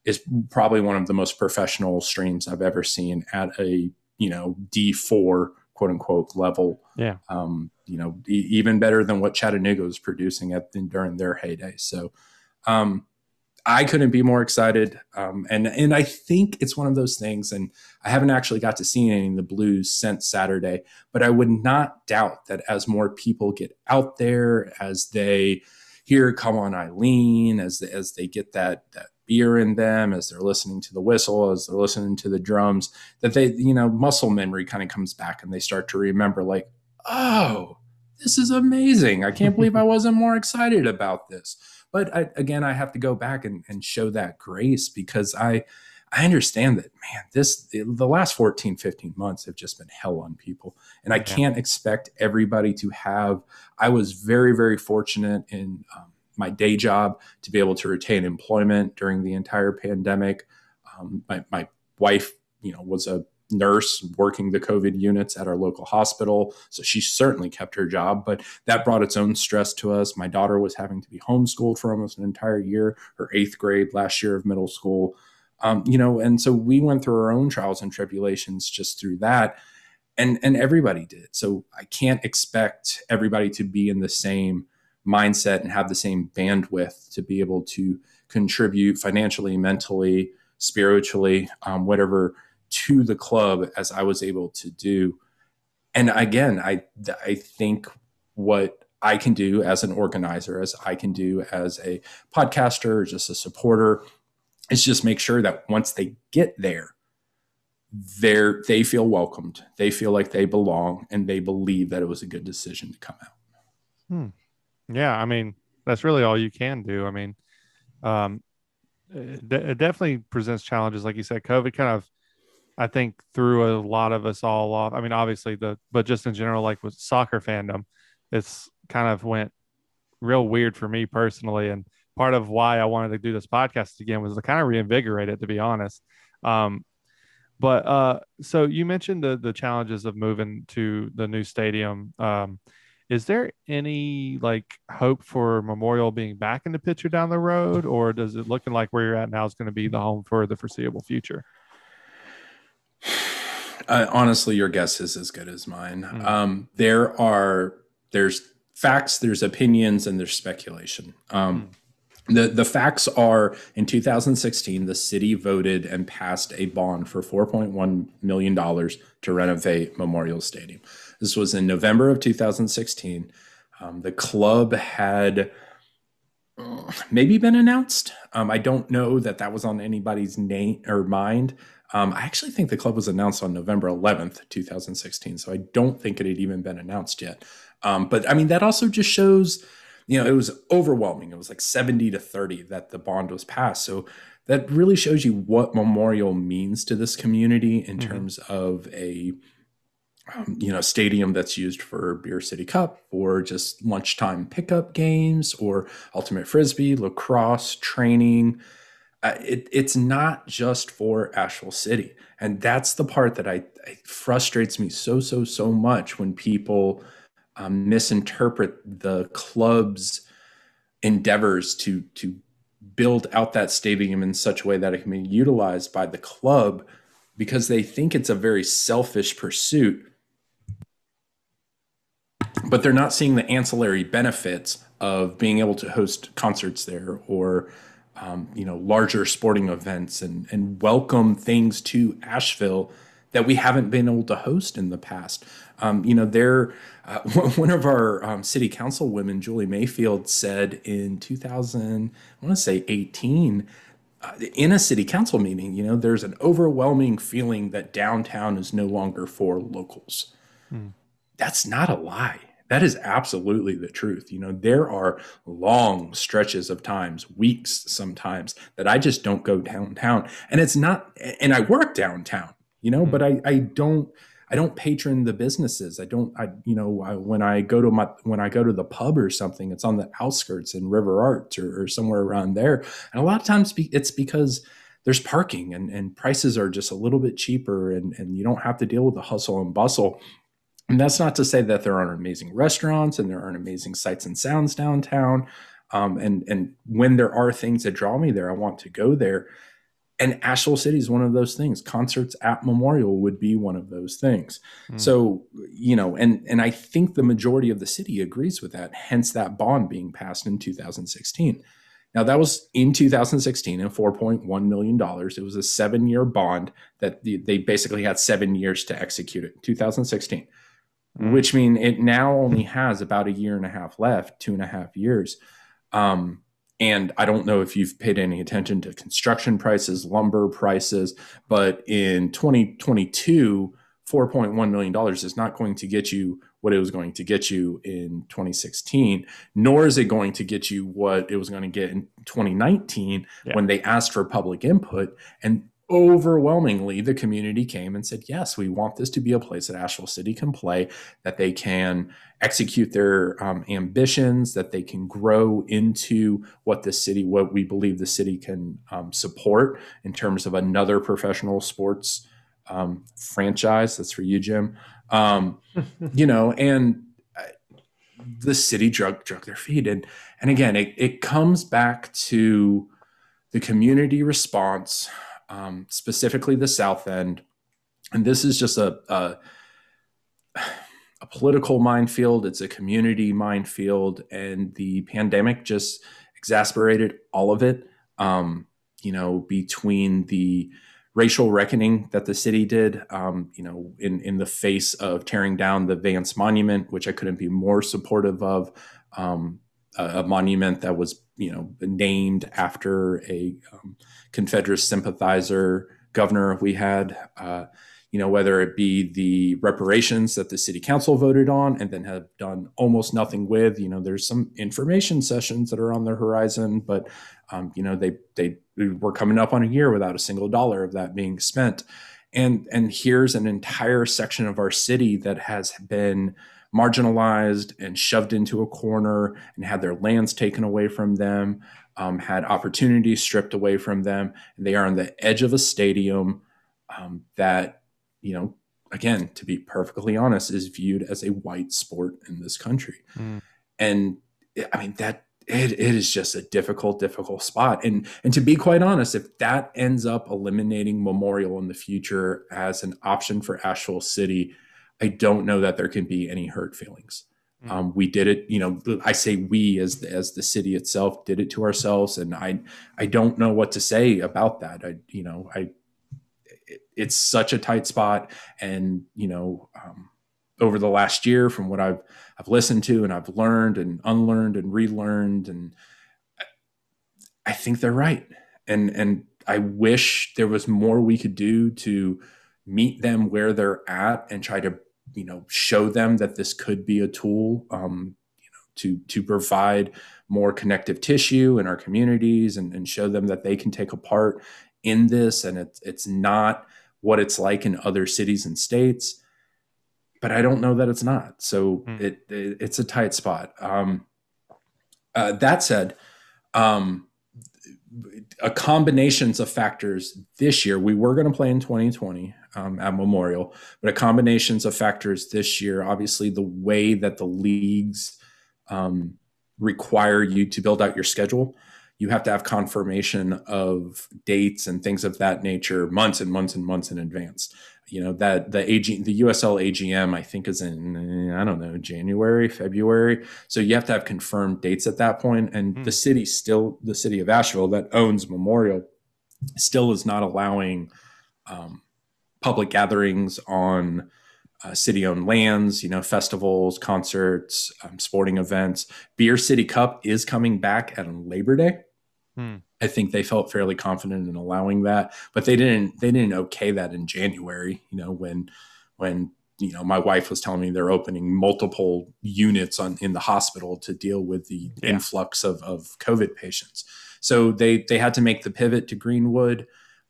is probably one of the most professional streams I've ever seen at a, you know, D4 quote unquote level. Yeah. Um, you know, e- even better than what Chattanooga was producing at during their heyday. So, um, I couldn't be more excited. Um, and and I think it's one of those things. And I haven't actually got to see any of the Blues since Saturday, but I would not doubt that as more people get out there, as they hear "Come on, Eileen," as as they get that that beer in them as they're listening to the whistle as they're listening to the drums that they you know muscle memory kind of comes back and they start to remember like oh this is amazing. I can't believe i wasn't more excited about this. But I, again i have to go back and, and show that grace because i i understand that man this the last 14 15 months have just been hell on people. And i can't expect everybody to have i was very very fortunate in um, my day job to be able to retain employment during the entire pandemic. Um, my, my wife, you know, was a nurse working the COVID units at our local hospital. So she certainly kept her job, but that brought its own stress to us. My daughter was having to be homeschooled for almost an entire year, her eighth grade last year of middle school. Um, you know, and so we went through our own trials and tribulations just through that. And, and everybody did. So I can't expect everybody to be in the same mindset and have the same bandwidth to be able to contribute financially, mentally, spiritually, um, whatever to the club as I was able to do. And again, I I think what I can do as an organizer, as I can do as a podcaster, or just a supporter, is just make sure that once they get there, they're they feel welcomed, they feel like they belong, and they believe that it was a good decision to come out. Hmm. Yeah, I mean that's really all you can do. I mean, um, it, it definitely presents challenges, like you said. COVID kind of I think threw a lot of us all off. I mean, obviously the, but just in general, like with soccer fandom, it's kind of went real weird for me personally. And part of why I wanted to do this podcast again was to kind of reinvigorate it, to be honest. Um, but uh, so you mentioned the the challenges of moving to the new stadium. Um, is there any like hope for Memorial being back in the picture down the road, or does it looking like where you're at now is going to be the home for the foreseeable future? Uh, honestly, your guess is as good as mine. Mm-hmm. Um, there are there's facts, there's opinions, and there's speculation. Um, mm-hmm. The the facts are in 2016, the city voted and passed a bond for 4.1 million dollars to renovate Memorial Stadium. This was in November of 2016. Um, the club had uh, maybe been announced. Um, I don't know that that was on anybody's name or mind. Um, I actually think the club was announced on November 11th, 2016. So I don't think it had even been announced yet. Um, but I mean, that also just shows, you know, it was overwhelming. It was like 70 to 30 that the bond was passed. So that really shows you what Memorial means to this community in mm-hmm. terms of a, um, you know, stadium that's used for Beer City Cup or just lunchtime pickup games or ultimate frisbee, lacrosse, training, uh, it, it's not just for Asheville City, and that's the part that I, I frustrates me so so so much when people um, misinterpret the club's endeavors to to build out that stadium in such a way that it can be utilized by the club because they think it's a very selfish pursuit. But they're not seeing the ancillary benefits of being able to host concerts there or um, you know, larger sporting events and, and welcome things to Asheville that we haven't been able to host in the past. Um, you know, there, uh, one of our um, city council women, Julie Mayfield, said in 2000, I want to say 18, uh, in a city council meeting, you know, there's an overwhelming feeling that downtown is no longer for locals. Hmm. That's not a lie. That is absolutely the truth. You know, there are long stretches of times, weeks sometimes, that I just don't go downtown. And it's not, and I work downtown, you know, mm-hmm. but I, I don't, I don't patron the businesses. I don't, I, you know, I, when I go to my, when I go to the pub or something, it's on the outskirts in River Arts or, or somewhere around there. And a lot of times it's because there's parking and, and prices are just a little bit cheaper and, and you don't have to deal with the hustle and bustle and that's not to say that there aren't amazing restaurants and there aren't amazing sights and sounds downtown. Um, and and when there are things that draw me there, I want to go there. And Asheville City is one of those things. Concerts at Memorial would be one of those things. Mm. So you know, and and I think the majority of the city agrees with that. Hence that bond being passed in 2016. Now that was in 2016 and 4.1 million dollars. It was a seven-year bond that they basically had seven years to execute it. 2016 mm. which mean it now only has about a year and a half left, two and a half years. Um, and I don't know if you've paid any attention to construction prices, lumber prices, but in 2022, $4.1 million is not going to get you what it was going to get you in 2016, nor is it going to get you what it was going to get in 2019 yeah. when they asked for public input. And overwhelmingly the community came and said yes we want this to be a place that asheville city can play that they can execute their um, ambitions that they can grow into what the city what we believe the city can um, support in terms of another professional sports um, franchise. That's for you jim. Um, you know and uh, the city drug drug their feet. And and again it, it comes back to the community response um, specifically the South End. And this is just a, a a political minefield, it's a community minefield, and the pandemic just exasperated all of it. Um, you know, between the racial reckoning that the city did, um, you know, in, in the face of tearing down the Vance Monument, which I couldn't be more supportive of, um, a, monument that was, you know, named after a um, Confederate sympathizer governor we had. Uh, you know, whether it be the reparations that the city council voted on and then have done almost nothing with. You know, there's some information sessions that are on the horizon, but um, you know, they they were coming up on a year without a single dollar of that being spent. And and here's an entire section of our city that has been marginalized and shoved into a corner and had their lands taken away from them, um, had opportunities stripped away from them. And they are on the edge of a stadium um, that you know, again, to be perfectly honest, is viewed as a white sport in this country. Mm. And I mean, that it, it is just a difficult, difficult spot. And and to be quite honest, if that ends up eliminating Memorial in the future as an option for Asheville City, I don't know that there can be any hurt feelings. Mm. Um, we did it, you know. I say we as the, as the city itself did it to ourselves, and I I don't know what to say about that. I you know I it's such a tight spot. And, you know, um, over the last year, from what I've, I've listened to and I've learned and unlearned and relearned, and I think they're right. And, and I wish there was more we could do to meet them where they're at and try to, you know, show them that this could be a tool, um, you know, to, to provide more connective tissue in our communities and, and show them that they can take a part in this and it's it's not what it's like in other cities and states but i don't know that it's not. So mm. it, it, it's a tight spot. Um, uh, that said um, a combinations of factors this year we were going to play in 2020 um, at memorial but a combinations of factors this year obviously the way that the leagues um, require you to build out your schedule you have to have confirmation of dates and things of that nature months and months and months in advance. You know that the AG, the USL AGM, I think is in I don't know January, February. So you have to have confirmed dates at that point. And mm. the city still, the city of Asheville that owns Memorial, still is not allowing um, public gatherings on uh, city-owned lands, you know, festivals, concerts, um, sporting events. Beer City Cup is coming back at Labor Day. Hmm. I think they felt fairly confident in allowing that, but they didn't. They didn't okay that in January. You know, when when you know my wife was telling me they're opening multiple units on in the hospital to deal with the yeah. influx of of COVID patients. So they they had to make the pivot to Greenwood.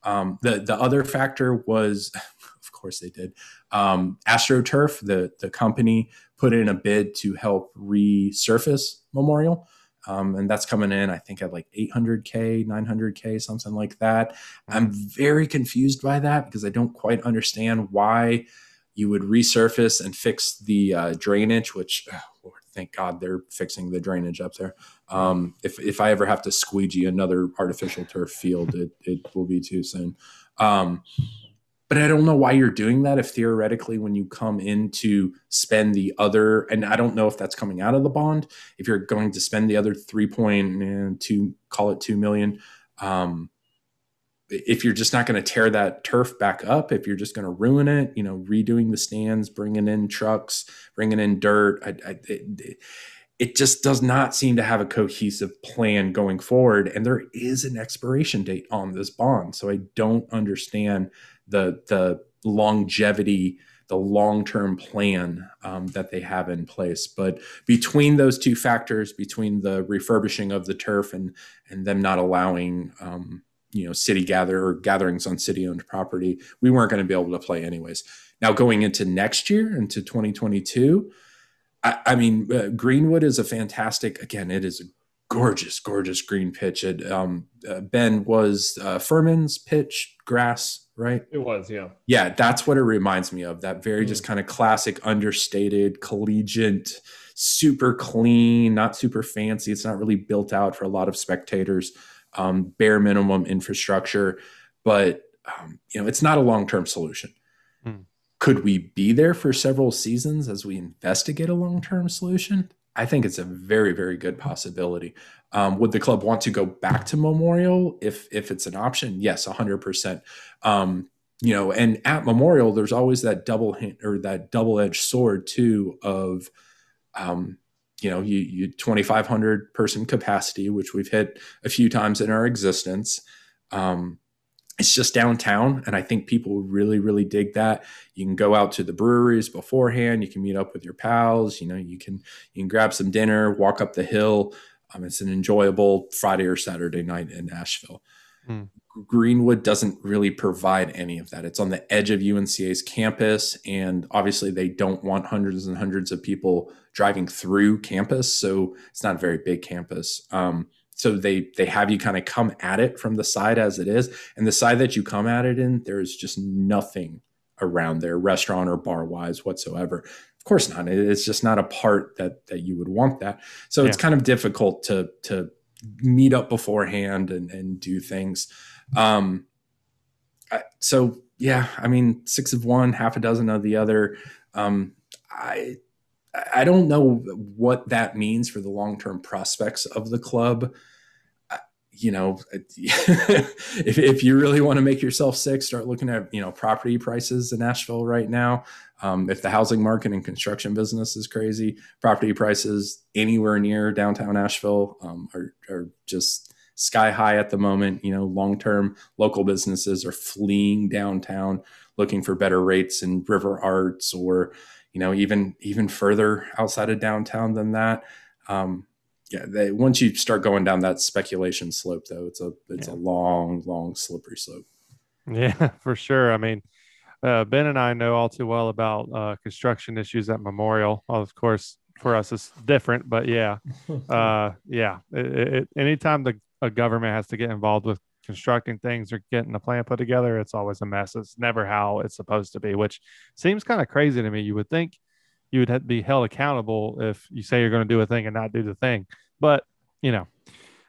Um, the the other factor was, of course, they did. Um, AstroTurf, the the company, put in a bid to help resurface Memorial. Um, and that's coming in, I think, at like 800K, 900K, something like that. I'm very confused by that because I don't quite understand why you would resurface and fix the uh, drainage, which, oh, Lord, thank God they're fixing the drainage up there. Um, if, if I ever have to squeegee another artificial turf field, it, it will be too soon. Um, but I don't know why you're doing that if theoretically when you come in to spend the other and I don't know if that's coming out of the bond if you're going to spend the other 3.2 call it 2 million um, if you're just not going to tear that turf back up if you're just going to ruin it you know redoing the stands bringing in trucks bringing in dirt I, I, it, it just does not seem to have a cohesive plan going forward and there is an expiration date on this bond so I don't understand the the longevity the long-term plan um, that they have in place. But between those two factors between the refurbishing of the turf and and them not allowing um, you know city gather or gatherings on city owned property we weren't going to be able to play anyways now going into next year into 2022 i, I mean uh, greenwood is a fantastic again it is a gorgeous gorgeous green pitch it um, uh, ben was uh, furman's pitch grass right? It was, yeah. Yeah, that's what it reminds me of. That very mm. just kind of classic, understated, collegiate, super clean, not super fancy. It's not really built out for a lot of spectators. Um, bare minimum infrastructure, but um, you know, it's not a long term solution. Mm. could we be there for several seasons as we investigate a long term solution? I think it's a very, very good possibility. Um, would the club want to go back to Memorial if if it's an option? Yes, hundred um, percent. You know, and at Memorial, there's always that double hint or that double edged sword too of, um, you know, you you 2,500 person capacity, which we've hit a few times in our existence. Um, it's just downtown and i think people really really dig that you can go out to the breweries beforehand you can meet up with your pals you know you can you can grab some dinner walk up the hill um, it's an enjoyable friday or saturday night in Asheville mm. Greenwood doesn't really provide any of that. It's on the edge of unca's campus and obviously they don't want hundreds and hundreds of people driving through campus so it's not a very big campus. Um, so they they have you kind of come at it from the side as it is and the side that you come at it in there's just nothing around there restaurant or bar wise whatsoever. Of course not. It's just not a part that that you would want that. So yeah. it's kind of difficult to to meet up beforehand and and do things um so yeah i mean six of one half a dozen of the other um i I don't know what that means for the long term prospects of the club. You know, if, if you really want to make yourself sick, start looking at you know property prices in Asheville right now. Um, if the housing market and construction business is crazy, property prices anywhere near downtown Asheville um, are, are just sky high at the moment. You know, long term local businesses are fleeing downtown looking for better rates in River Arts or you know, even even further outside of downtown than that. Um, yeah, they, once you start going down that speculation slope, though, it's a it's yeah. a long, long slippery slope. Yeah, for sure. I mean, uh, Ben and I know all too well about uh, construction issues at Memorial. Well, of course, for us, it's different, but yeah, uh, yeah. It, it, anytime the a government has to get involved with constructing things or getting a plan put together, it's always a mess. It's never how it's supposed to be, which seems kind of crazy to me. You would think you would be held accountable if you say you're going to do a thing and not do the thing, but you know,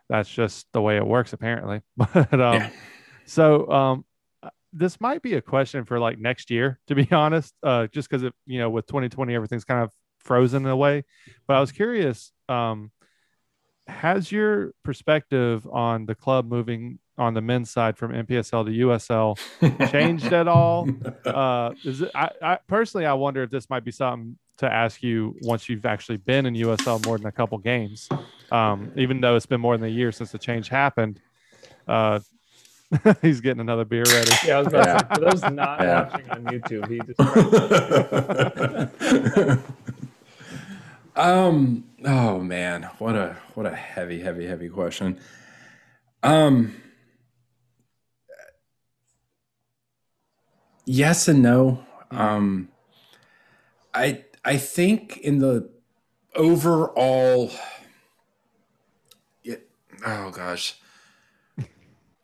that's just the way it works apparently. But um, yeah. so um, this might be a question for like next year, to be honest, uh, just because you know with 2020 everything's kind of frozen in a way. But I was curious. Um, has your perspective on the club moving on the men's side from NPSL to USL changed at all? Uh, is it, I, I personally, I wonder if this might be something to ask you once you've actually been in USL more than a couple games, um, even though it's been more than a year since the change happened. Uh, he's getting another beer ready. Yeah, I was about yeah. to say, for those not yeah. watching on YouTube, he just. Um. Oh man, what a what a heavy, heavy, heavy question. Um yes and no. Um, I I think in the overall, it, oh gosh,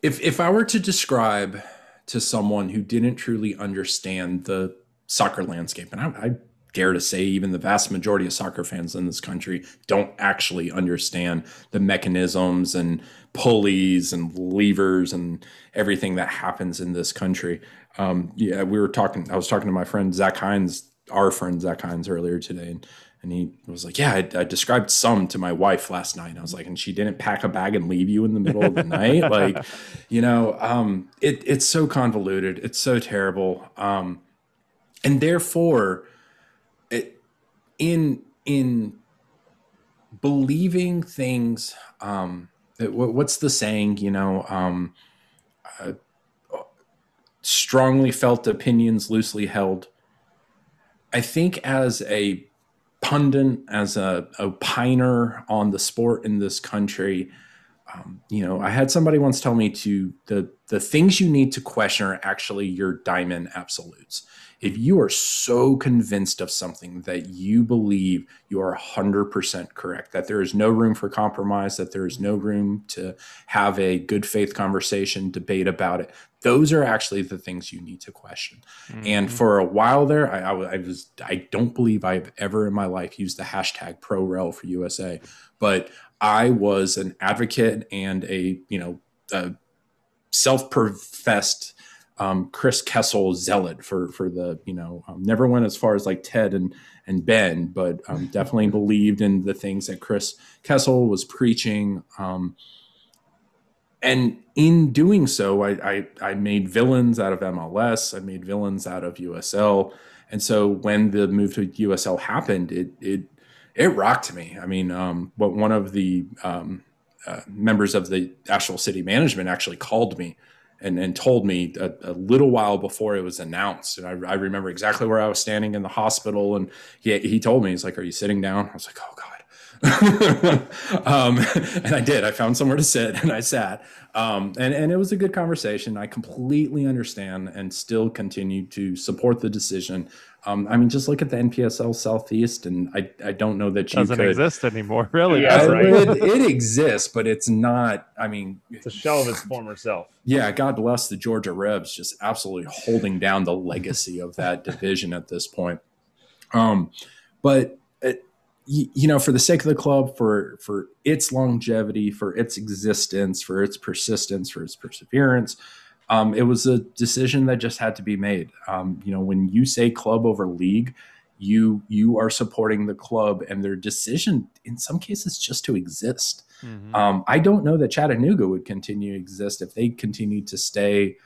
if if I were to describe to someone who didn't truly understand the soccer landscape, and I, I dare to say even the vast majority of soccer fans in this country don't actually understand the mechanisms and pulleys and levers and everything that happens in this country. Um, yeah, we were talking. I was talking to my friend Zach Hines, our friend Zach Hines, earlier today, and, and he was like, "Yeah, I, I, described some to my wife last night." And I was like, "And she didn't pack a bag and leave you in the middle of the night, like, you know, um, it, it's so convoluted, it's so terrible, um, and therefore, in in believing things. Um, what's the saying? You know." Um, uh, strongly felt opinions loosely held. I think as a pundit, as a opiner on the sport in this country, um, you know, I had somebody once tell me to the the things you need to question are actually your diamond absolutes if you are so convinced of something that you believe you are 100% correct, that there is no room for compromise, that there is no room to have a good faith conversation, debate about it, those are actually the things you need to question. Mm-hmm. And for a while there, I, I, I, was, I don't believe I've ever in my life used the hashtag ProRel for USA, but I was an advocate and a, you know, a self professed um, Chris Kessel zealot for for the you know um, never went as far as like Ted and and Ben, but um, definitely believed in the things that Chris Kessel was preaching. Um, and in doing so, I, I, I made villains out of MLS. I made villains out of USL. And so when the move to USL happened, it it it rocked me. I mean, um, what one of the um, uh, members of the Asheville City Management actually called me and, and told me a, a, little while before it was announced. And I, I, remember exactly where I was standing in the hospital. And he, he told me, he's like, Are you sitting down? I was like, Oh, God. um, and I did. I found somewhere to sit and I sat. Um, and, and it was a good conversation. I completely understand and still continue to support the decision. Um, I mean, just look at the NPSL Southeast, and I, I don't know that you doesn't could, exist anymore. Really, yeah, right. it, it, exists, but it's not. I mean, it's a shell of its former self. Yeah, God bless the Georgia Revs, just absolutely holding down the legacy of that division at this point. Um, but you know, for the sake of the club, for for its longevity, for its existence, for its persistence, for its perseverance, um, it was a decision that just had to be made. Um, you know, when you say club over league, you you are supporting the club and their decision in some cases just to exist. Mm-hmm. Um, I don't know that Chattanooga would continue to exist if they continued to stay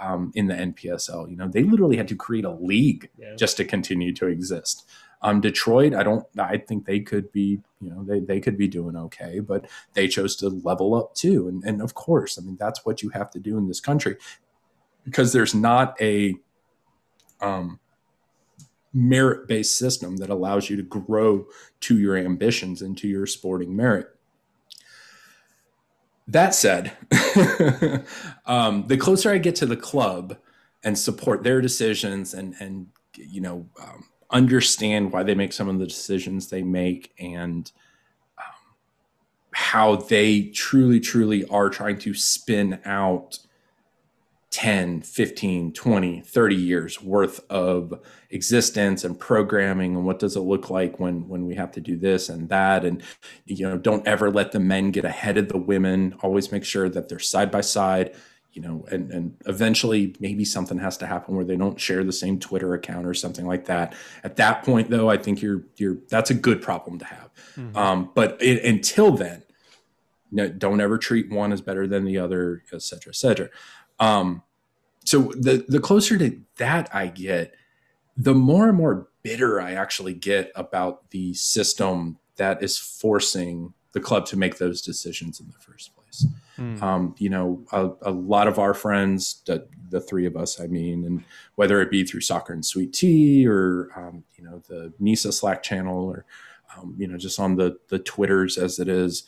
um, in the NPSL. You know, they literally had to create a league yeah. just to continue to exist. Um, Detroit, I don't. I think they could be, you know, they, they could be doing okay, but they chose to level up too. And and of course, I mean that's what you have to do in this country, because there's not a um, merit based system that allows you to grow to your ambitions and to your sporting merit. That said, um, the closer I get to the club and support their decisions and and you know um, understand why they make some of the decisions they make and um, how they truly, truly are trying to spin out 10, 15, 20, 30 years worth of existence and programming and what does it look like when when we have to do this and that. And you know don't ever let the men get ahead of the women. Always make sure that they're side by side you know, and and eventually maybe something has to happen where they don't share the same Twitter account or something like that. At that point, though, I think you're you're that's a good problem to have. Mm-hmm. Um, but it, until then, no, don't ever treat one as better than the other, et cetera, et cetera. Um, so the the closer to that I get, the more and more bitter I actually get about the system that is forcing the club to make those decisions in the first place. Mm. Um, you know, a, a, lot of our friends, the, the, three of us, I mean, and whether it be through Soccer and Sweet Tea or, um, you know, the NISA Slack channel or, um, you know, just on the, the Twitters as it is,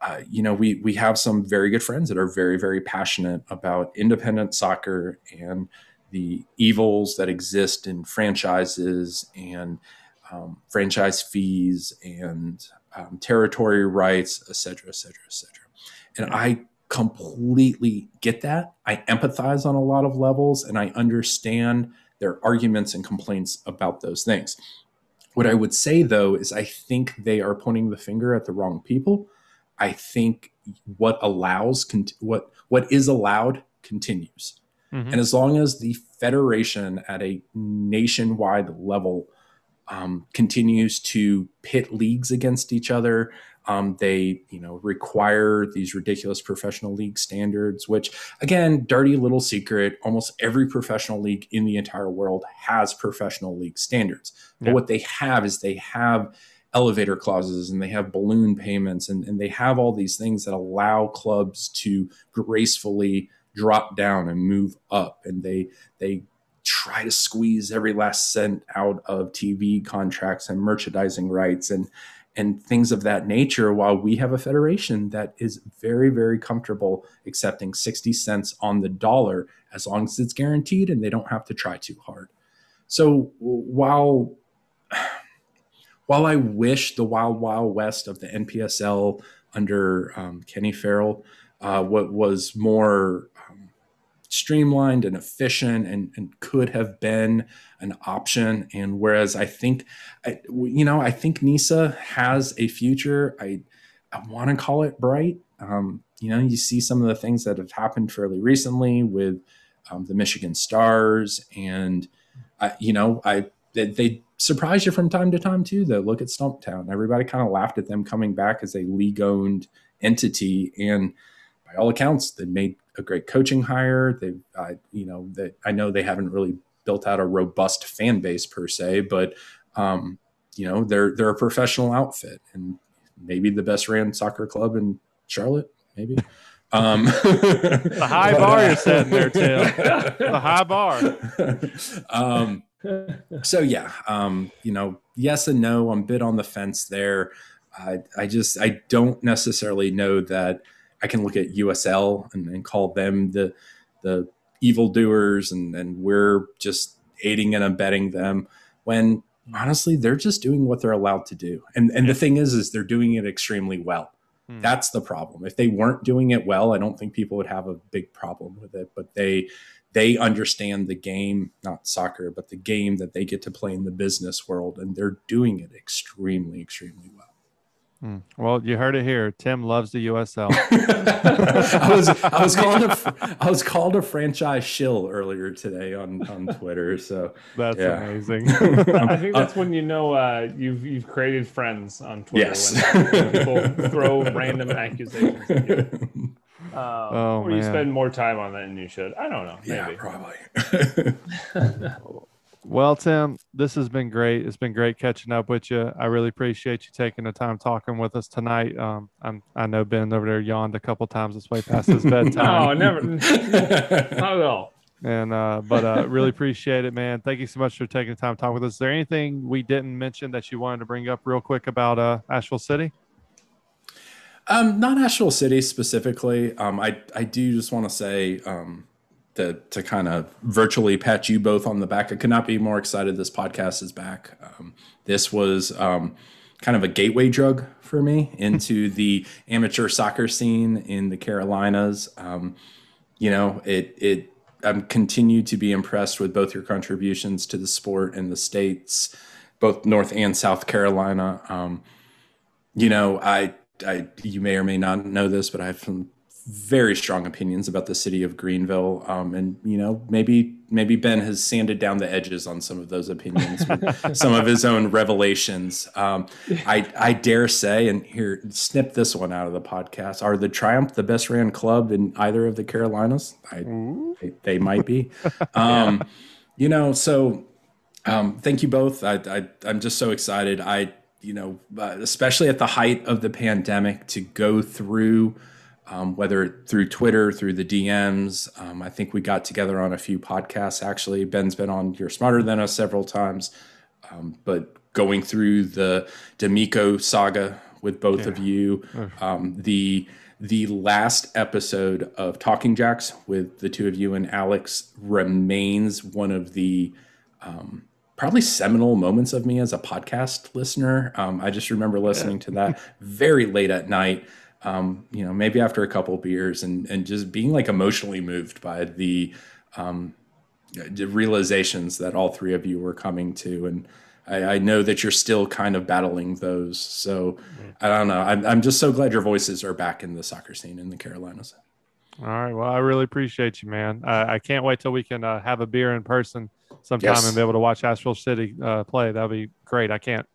uh, you know, we, we have some very good friends that are very, very passionate about independent soccer and the evils that exist in franchises and um, franchise fees and um, territory rights, et cetera, et cetera, et cetera. And I completely get that. I empathize on a lot of levels and I understand their arguments and complaints about those things. What I would say though is I think they are pointing the finger at the wrong people. I think what allows what what is allowed continues. Mm-hmm. And as long as the federation at a nationwide level um, continues to pit leagues against each other, um, they, you know, require these ridiculous professional league standards, which, again, dirty little secret. Almost every professional league in the entire world has professional league standards. Yeah. But what they have is they have elevator clauses and they have balloon payments and, and they have all these things that allow clubs to gracefully drop down and move up. And they they try to squeeze every last cent out of TV contracts and merchandising rights and and things of that nature while we have a federation that is very very comfortable accepting 60 cents on the dollar as long as it's guaranteed and they don't have to try too hard. So while while i wish the wild wild west of the npsl under um, kenny farrell uh, what was more streamlined and efficient and, and could have been an option. And whereas I think, I, you know, I think NISA has a future. I, I want to call it bright. Um, you know, you see some of the things that have happened fairly recently with um, the Michigan Stars, and I, you know, I they, they surprise you from time to time too. Though, look at Stumptown. Everybody kind of laughed at them coming back as a league-owned entity, and by all accounts, they made a great coaching hire. They, uh, you know, that I know they haven't really built out a robust fan base per se, but um, you know, they're they're a professional outfit, and maybe the best ran soccer club in Charlotte, maybe. Um, the high bar uh, you're setting there, Tim. the high bar. um, so yeah, um, you know, yes and no. I'm a bit on the fence there. I, I just I don't necessarily know that I can look at USL and, and call them the the evildoers and and we're just aiding and abetting them when honestly they're just doing what they're allowed to do. And and the thing is is they're doing it extremely well. Hmm. That's the problem. If they weren't doing it well, I don't think people would have a big problem with it. But they they understand the game, not soccer, but the game that they get to play in the business world, and they're doing it extremely, extremely well. Hmm. Well, you heard it here. Tim loves the USL. I was I was called a I was called a franchise shill earlier today on on Twitter. So that's yeah. amazing. I think that's when you know uh, you've you've created friends on Twitter. Yes. When, people throw random accusations. At you. Um, oh, or man. you spend more time on that than you should. I don't know. Maybe. Yeah, probably. Well, Tim, this has been great. It's been great catching up with you. I really appreciate you taking the time talking with us tonight. Um, I'm, I know Ben over there yawned a couple times this way past his bedtime. no, never, not at all. And uh, but uh, really appreciate it, man. Thank you so much for taking the time to talk with us. Is there anything we didn't mention that you wanted to bring up real quick about uh, Asheville City? Um, not Asheville City specifically. Um, I I do just want to say um, to to kind of virtually pat you both on the back. I could not be more excited. This podcast is back. Um, this was um, kind of a gateway drug for me into the amateur soccer scene in the Carolinas. Um, you know, it it I'm continued to be impressed with both your contributions to the sport in the states, both North and South Carolina. Um, you know, I I you may or may not know this, but I have some very strong opinions about the city of Greenville, um, and you know maybe maybe Ben has sanded down the edges on some of those opinions with some of his own revelations. Um, I I dare say, and here snip this one out of the podcast: Are the Triumph the best ran club in either of the Carolinas? I, they, they, might be. Um, yeah. You know, so um, thank you both. I, I I'm just so excited. I you know, uh, especially at the height of the pandemic, to go through um, whether through Twitter, through the DMs. Um, I think we got together on a few podcasts. Actually, Ben's been on You're Smarter Than Us several times, um, but going through the DeMeco saga with both yeah. of you, um, the the last episode of Talking Jacks with the two of you and Alex remains one of the um, probably seminal moments of me as a podcast listener. Um, I just remember listening to that very late at night um, you know, maybe after a couple beers and and just being like emotionally moved by the um, realizations that all three of you were coming to, and I, I know that you're still kind of battling those. So. I don't know. I'm, I'm just so glad your voices are back in the soccer scene in the Carolinas. All right. Well, I really appreciate you, man. Uh, I can't wait till we can uh, have a beer in person sometime yes. and be able to watch Asheville City uh, play. That'll be great. I can't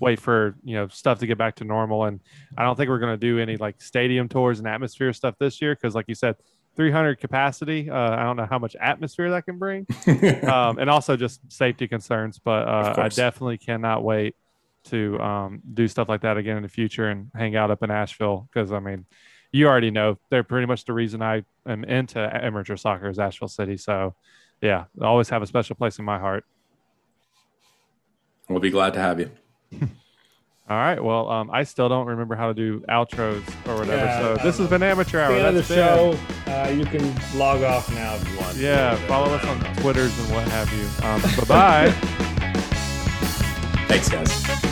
wait for you know stuff to get back to normal. And I don't think we're going to do any like stadium tours and atmosphere stuff this year because, like you said, 300 capacity. Uh, I don't know how much atmosphere that can bring, um, and also just safety concerns. But uh, I definitely cannot wait to um, do stuff like that again in the future and hang out up in Asheville because I mean, you already know they're pretty much the reason I am into amateur soccer is Asheville City. So, yeah, always have a special place in my heart. We'll be glad to have you. All right. Well, um, I still don't remember how to do outros or whatever. Yeah, so this has been Amateur Hour. The end the show. Uh, you can log off now if you want. Yeah. Follow us on Twitters and what have you. Um, bye bye. Thanks, guys.